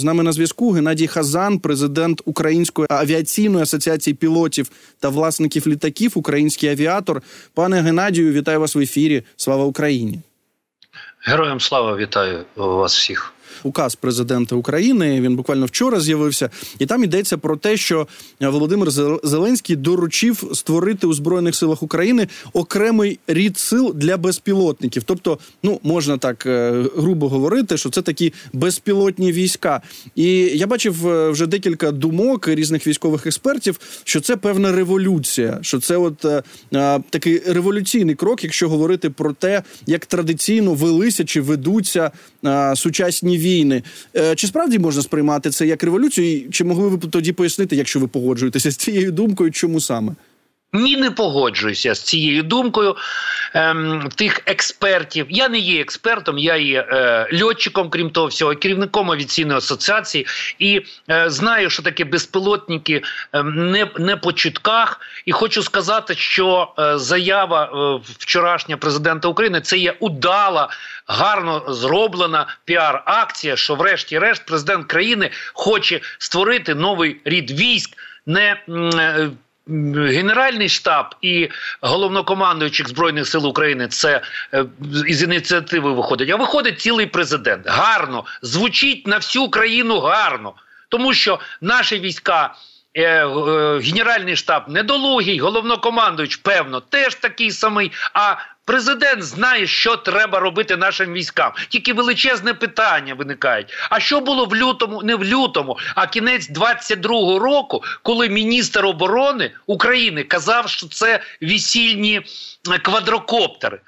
З нами на зв'язку Геннадій Хазан, президент Української авіаційної асоціації пілотів та власників літаків, український авіатор. Пане Геннадію, вітаю вас в ефірі. Слава Україні! Героям слава вітаю вас всіх указ президента України. Він буквально вчора з'явився, і там йдеться про те, що Володимир Зеленський доручив створити у збройних силах України окремий рід сил для безпілотників. Тобто, ну можна так е, грубо говорити, що це такі безпілотні війська. І я бачив е, вже декілька думок різних військових експертів, що це певна революція, що це от е, такий революційний крок, якщо говорити про те, як традиційно велися чи ведуться сучасні війни війни. Е, чи справді можна сприймати це як революцію? І Чи могли ви тоді пояснити, якщо ви погоджуєтеся з цією думкою, чому саме? Ні, не погоджуюся з цією думкою ем, тих експертів. Я не є експертом, я є е, льотчиком, крім того всього, керівником авіаційної асоціації, і е, знаю, що таке безпілотники е, не не по чутках. І хочу сказати, що е, заява е, вчорашня президента України це є удала, гарно зроблена піар-акція. Що, врешті-решт, президент країни хоче створити новий рід військ. не е, Генеральний штаб і головнокомандуючих збройних сил України це е, із ініціативи виходить. А виходить цілий президент. Гарно звучить на всю країну гарно, тому що наші війська. Е, е, Генеральний штаб недолугий, головнокомандуюч, певно, теж такий самий. А Президент знає, що треба робити нашим військам. Тільки величезне питання виникають. А що було в лютому, не в лютому, а кінець 22-го року, коли міністр оборони України казав, що це весільні квадрокоптери?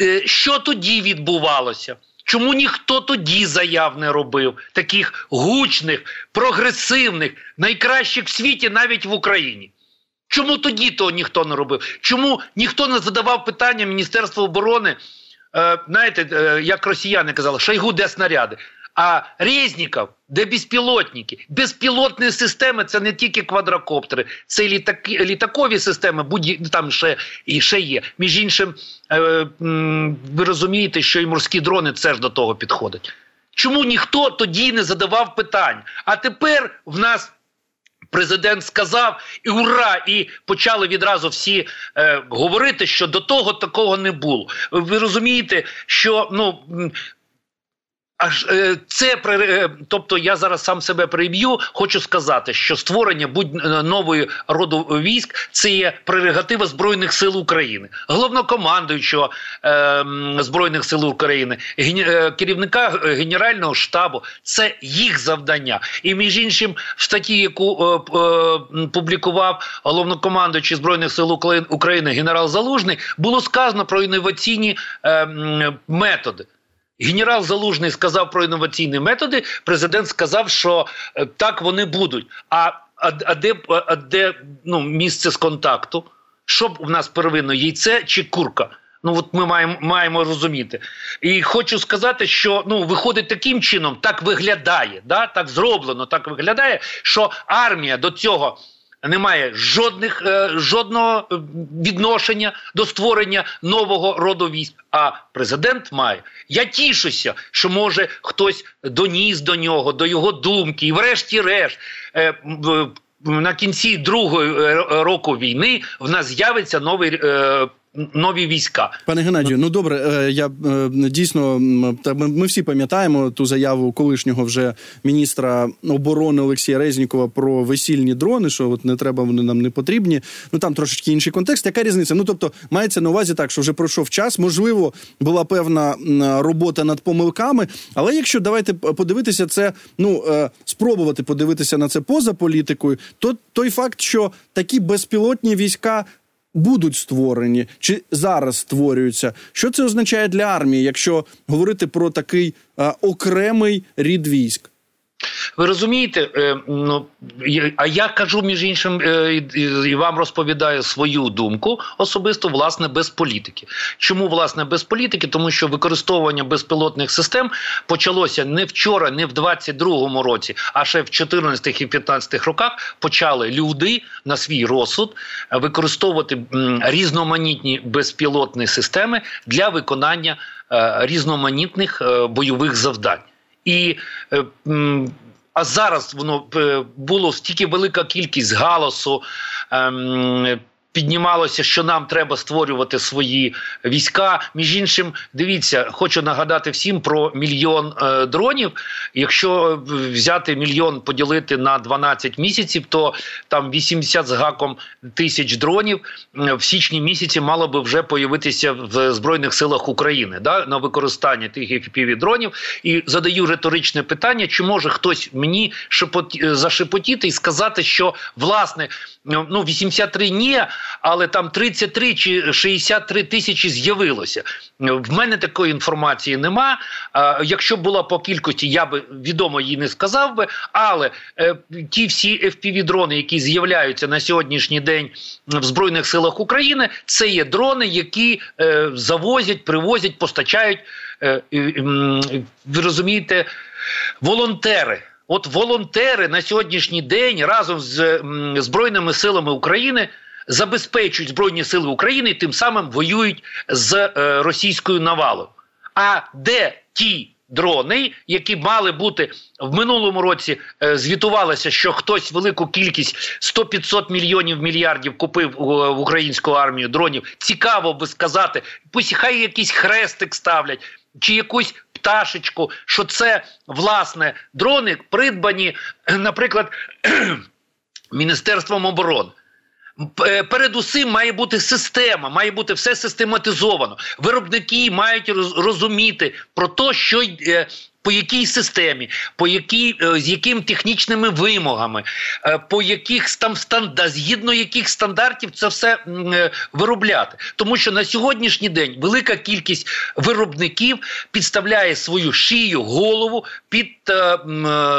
Е, що тоді відбувалося? Чому ніхто тоді заяв не робив таких гучних, прогресивних, найкращих в світі, навіть в Україні? Чому тоді того ніхто не робив? Чому ніхто не задавав питання Міністерству оборони? Е, знаєте, е, як росіяни казали, шайгу де снаряди. А Резніков, де безпілотники, безпілотні системи це не тільки квадрокоптери, це літаки, літакові системи, будь там ще і ще є. Між іншим, е, ви розумієте, що і морські дрони це ж до того підходять. Чому ніхто тоді не задавав питань? А тепер в нас президент сказав і ура! І почали відразу всі е, говорити, що до того такого не було. Ви розумієте, що ну Аж е, це е, тобто я зараз сам себе приб'ю. Хочу сказати, що створення будь е, роду військ це є прерогатива збройних сил України, головнокомандуючого е, збройних сил України, ген, керівника генерального штабу. Це їх завдання. І між іншим, в статті, яку е, е, публікував головнокомандуючий збройних сил України генерал Залужний, було сказано про інноваційні е, методи. Генерал Залужний сказав про інноваційні методи. Президент сказав, що е, так вони будуть. А а, а де а де ну, місце з контакту? Що б у нас первинно, яйце чи курка? Ну от ми маємо маємо розуміти. І хочу сказати, що ну виходить таким чином, так виглядає, да? так зроблено, так виглядає, що армія до цього немає жодних е, жодного е, відношення до створення нового роду військ. А президент має. Я тішуся, що може хтось доніс до нього, до його думки, і, врешті-решт. Е, на кінці другого року війни в нас з'явиться новий нові війська. Пане Геннадію, ну добре, е, я е, дійсно ми всі пам'ятаємо ту заяву колишнього вже міністра оборони Олексія Резнікова про весільні дрони, що от не треба, вони нам не потрібні. Ну там трошечки інший контекст. Яка різниця? Ну тобто, мається на увазі так, що вже пройшов час. Можливо, була певна робота над помилками. Але якщо давайте подивитися це, ну е, спробувати подивитися на це поза політикою, то той факт, що такі безпілотні війська будуть створені чи зараз створюються. Що це означає для армії, якщо говорити про такий а, окремий рід військ? Ви розумієте, е, ну а я кажу між іншим е, і вам розповідаю свою думку особисто, власне, без політики. Чому власне без політики? Тому що використовування безпілотних систем почалося не вчора, не в 22-му році, а ще в 14 і 15 роках почали люди на свій розсуд використовувати різноманітні безпілотні системи для виконання е, різноманітних бойових завдань. І а зараз воно було стільки велика кількість галасу. Піднімалося, що нам треба створювати свої війська. Між іншим, дивіться, хочу нагадати всім про мільйон е, дронів. Якщо взяти мільйон, поділити на 12 місяців, то там 80 з гаком тисяч дронів в січні місяці мало би вже появитися в збройних силах України да, на використання тих fpv дронів. І задаю риторичне питання: чи може хтось мені шепот... зашепотіти і сказати, що власне ну 83 ні але там 33 чи 63 тисячі з'явилося. В мене такої інформації нема. Якщо була по кількості, я би відомо її не сказав би. Але е, ті всі fpv дрони, які з'являються на сьогоднішній день в Збройних силах України, це є дрони, які е, завозять, привозять, постачають. Е, ви розумієте, волонтери. От волонтери на сьогоднішній день разом з Збройними силами України забезпечують Збройні Сили України і тим самим воюють з е, російською навалою. А де ті дрони, які мали бути в минулому році, е, звітувалося, що хтось велику кількість 100-500 мільйонів мільярдів купив в українську армію дронів? Цікаво би сказати, хай якийсь хрестик ставлять чи якусь. Пташечку, що це власне дрони придбані, наприклад, Міністерством оборони. Е, передусім має бути система, має бути все систематизовано. Виробники мають розуміти про те, що е, по якій системі, по якій, е, з якими технічними вимогами, по яких там стандарт, згідно яких стандартів це все виробляти, тому що на сьогоднішній день велика кількість виробників підставляє свою шию, голову під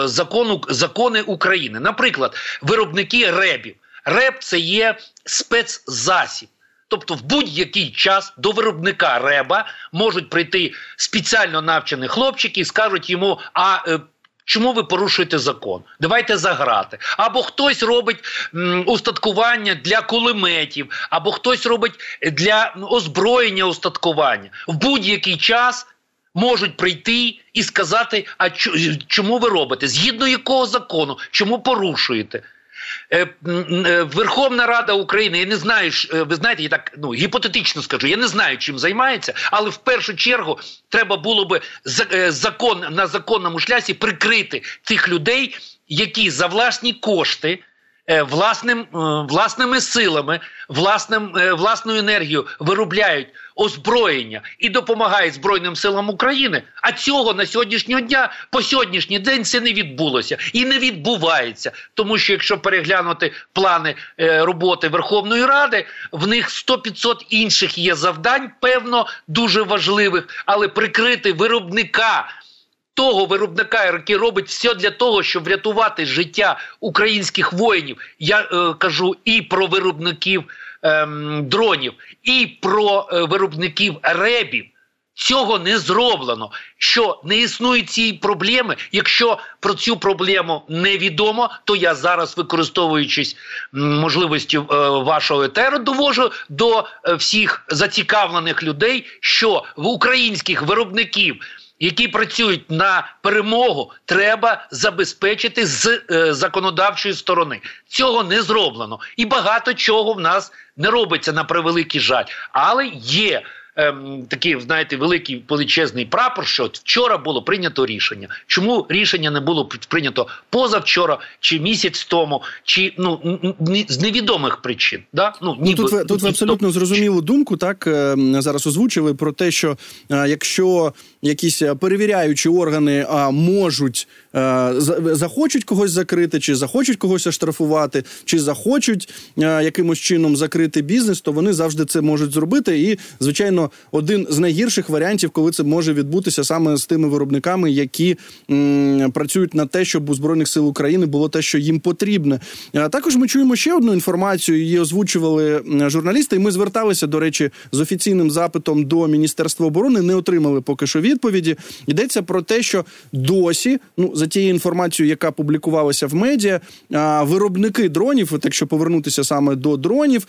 закону закони України. Наприклад, виробники ребів. Реп це є спецзасіб. Тобто в будь-який час до виробника реба можуть прийти спеціально навчені хлопчики і скажуть йому, а е, чому ви порушуєте закон? Давайте заграти. Або хтось робить м, устаткування для кулеметів, або хтось робить для озброєння устаткування. В будь-який час можуть прийти і сказати, а чому ви робите? Згідно якого закону, чому порушуєте? Е, е, Верховна Рада України, я не знаю, е, ви знаєте, я так ну гіпотетично скажу, я не знаю, чим займається, але в першу чергу треба було би закон на законному шлясі прикрити тих людей, які за власні кошти. Е, власним, е, власними силами, власним, е, власною енергією виробляють озброєння і допомагають Збройним силам України. А цього на сьогоднішнього дня по сьогоднішній день це не відбулося і не відбувається. Тому що якщо переглянути плани роботи Верховної Ради, в них 100-500 інших є завдань, певно, дуже важливих, але прикрити виробника того виробника, який робить все для того, щоб врятувати життя українських воїнів. Я е, кажу і про виробників е, дронів, і про е, виробників ребів. Цього не зроблено. Що не існує цієї проблеми. Якщо про цю проблему невідомо, то я зараз, використовуючись можливістю е, вашого етеру, довожу до е, всіх зацікавлених людей, що в українських виробників які працюють на перемогу, треба забезпечити з е, законодавчої сторони. Цього не зроблено, і багато чого в нас не робиться на превеликий жаль, але є ем, такий, знаєте, великий величезний прапор, що вчора було прийнято рішення. Чому рішення не було прийнято позавчора, чи місяць тому, чи ну з невідомих причин? Да? Ну, ніби, ну, Тут ви тут ви абсолютно зрозумілу думку, так ем, зараз озвучили про те, що е, якщо якісь е, перевіряючі органи а, можуть а, е, захочуть когось закрити, чи захочуть когось оштрафувати, чи захочуть а, якимось чином закрити бізнес, то вони завжди це можуть зробити. І звичайно один з найгірших варіантів, коли це може відбутися саме з тими виробниками, які м, працюють на те, щоб у збройних сил України було те, що їм потрібне. Також ми чуємо ще одну інформацію. Її озвучували журналісти. і Ми зверталися до речі з офіційним запитом до міністерства оборони. Не отримали поки що відповіді. Йдеться про те, що досі, ну за тією інформацією, яка публікувалася в медіа, виробники дронів, от якщо повернутися саме до дронів,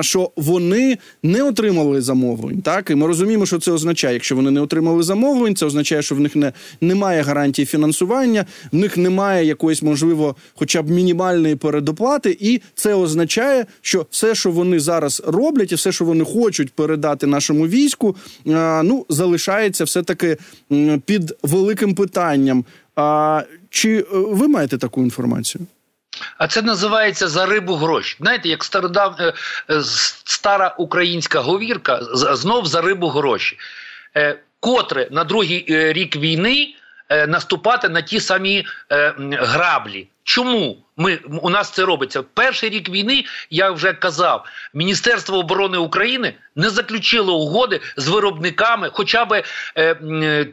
що вони не отримали замовлень. Так і ми розуміємо, що це означає. Якщо вони не отримали замовлень, це означає, що в них не немає гарантії фінансування, в них немає якоїсь можливо, хоча б мінімальної передоплати, і це означає, що все, що вони зараз роблять, і все, що вони хочуть передати нашому війську, ну залишається все таки під великим питанням. А чи е, ви маєте таку інформацію? А це називається за рибу гроші. Знаєте, як стародав е, е, стара українська говірка, знов за рибу гроші, котре на другий рік війни наступати на ті самі граблі. Чому ми у нас це робиться? Перший рік війни я вже казав, Міністерство оборони України не заключило угоди з виробниками, хоча б е,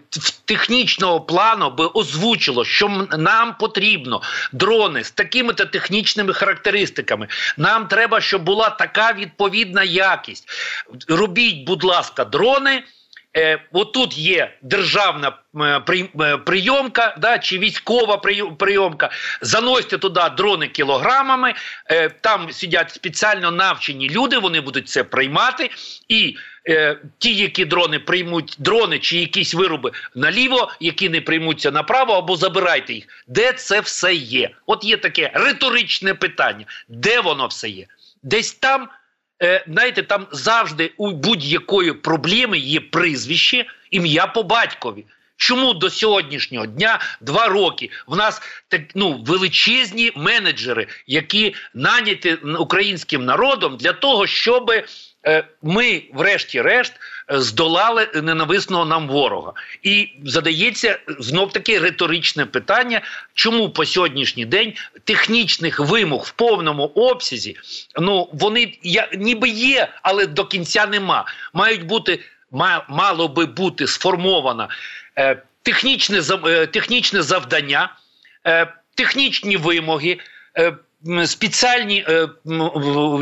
технічного плану би озвучило, що нам потрібно дрони з такими то технічними характеристиками. Нам треба, щоб була така відповідна якість. Робіть, будь ласка, дрони. Е, Отут є державна е, е, прийомка, да, чи військова прийомка. Заносьте туди дрони кілограмами, там сидять спеціально навчені люди, вони будуть це приймати. І ті, які дрони приймуть дрони чи якісь вироби наліво, які не приймуться направо, або забирайте їх. Де це все є? От є таке риторичне питання: де воно все є? Десь там. Е, знаєте, там завжди у будь-якої проблеми є прізвище, ім'я по батькові. Чому до сьогоднішнього дня два роки в нас так ну величезні менеджери, які наняті українським народом для того, щоб Е, ми, врешті-решт, здолали ненависного нам ворога, і задається знов таки риторичне питання, чому по сьогоднішній день технічних вимог в повному обсязі ну вони я ніби є, але до кінця нема. Мають бути мало би бути сформовано е, технічне е, технічне завдання, е, технічні вимоги. Е, спеціальні е,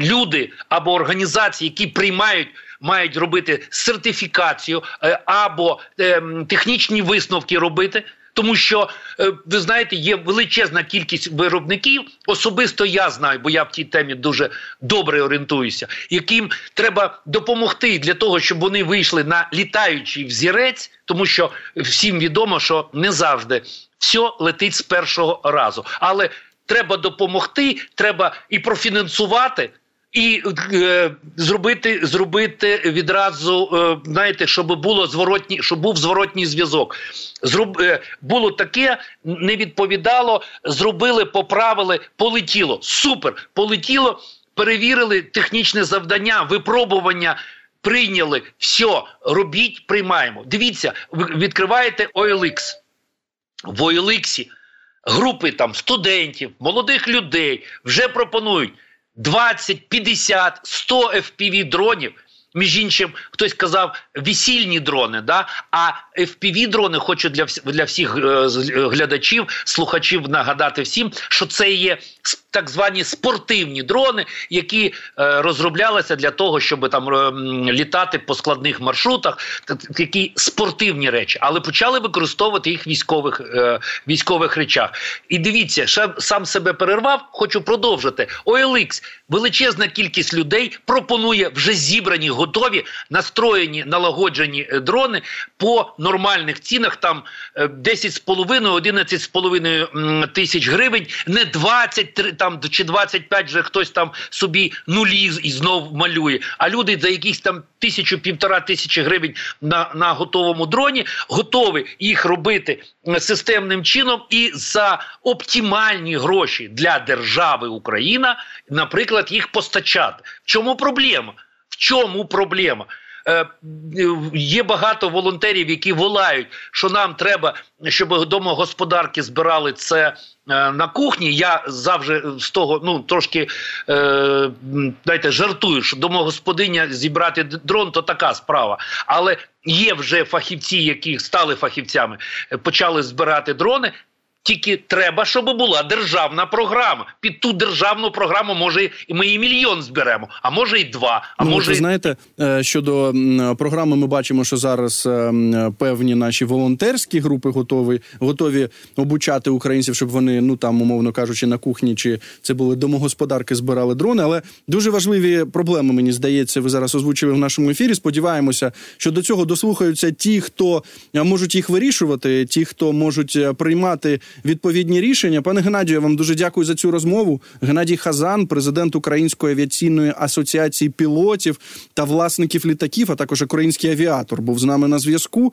люди або організації, які приймають. Мають робити сертифікацію е, або е, технічні висновки робити, тому що е, ви знаєте, є величезна кількість виробників. Особисто я знаю, бо я в тій темі дуже добре орієнтуюся, яким треба допомогти для того, щоб вони вийшли на літаючий взірець, тому що всім відомо, що не завжди все летить з першого разу, але треба допомогти, треба і профінансувати. І е, зробити зробити відразу, е, знаєте, щоб було зворотні, щоб був зворотній зв'язок. Зроб е, було таке, не відповідало, зробили, поправили, полетіло. Супер! Полетіло, перевірили технічне завдання, випробування. Прийняли все, робіть, приймаємо. Дивіться, відкриваєте OLX. В OLX групи там студентів, молодих людей вже пропонують 20, 50, 100 FPV дронів. Між іншим, хтось казав весільні дрони, да? а fpv дрони хочу для для всіх е, глядачів, слухачів нагадати всім, що це є так звані спортивні дрони, які е, розроблялися для того, щоб там е, літати по складних маршрутах, такі спортивні речі, але почали використовувати їх в військових е, військових речах. І дивіться, ще сам себе перервав. Хочу продовжити. OLX, величезна кількість людей пропонує вже зібрані, готові настроєні налагоджені е, дрони по нормальних цінах. Там 10,5-11,5 тисяч гривень, не 20 там чи 25 вже хтось там собі нулі і знов малює. А люди за якісь там тисячу півтора тисячі гривень на на готовому дроні готові їх робити системним чином і за оптимальні гроші для держави Україна, наприклад, їх постачати. В чому проблема? В чому проблема? Е, є багато волонтерів, які волають, що нам треба, щоб домогосподарки збирали це е, на кухні. Я завжди з того ну трошки е, дайте жартую, що домогосподиня зібрати дрон то така справа. Але є вже фахівці, які стали фахівцями, почали збирати дрони. Тільки треба, щоб була державна програма. Під ту державну програму може і ми і мільйон зберемо, а може і два. А ну, може ви знаєте, е, щодо програми, ми бачимо, що зараз е, певні наші волонтерські групи готові готові обучати українців, щоб вони ну там, умовно кажучи, на кухні чи це були домогосподарки, збирали дрони. Але дуже важливі проблеми мені здається, ви зараз озвучили в нашому ефірі. Сподіваємося, що до цього дослухаються ті, хто е, можуть їх вирішувати, ті, хто можуть приймати відповідні рішення. Пане Геннадію, я вам дуже дякую за цю розмову. Геннадій Хазан, президент Української авіаційної асоціації пілотів та власників літаків, а також український авіатор, був з нами на зв'язку.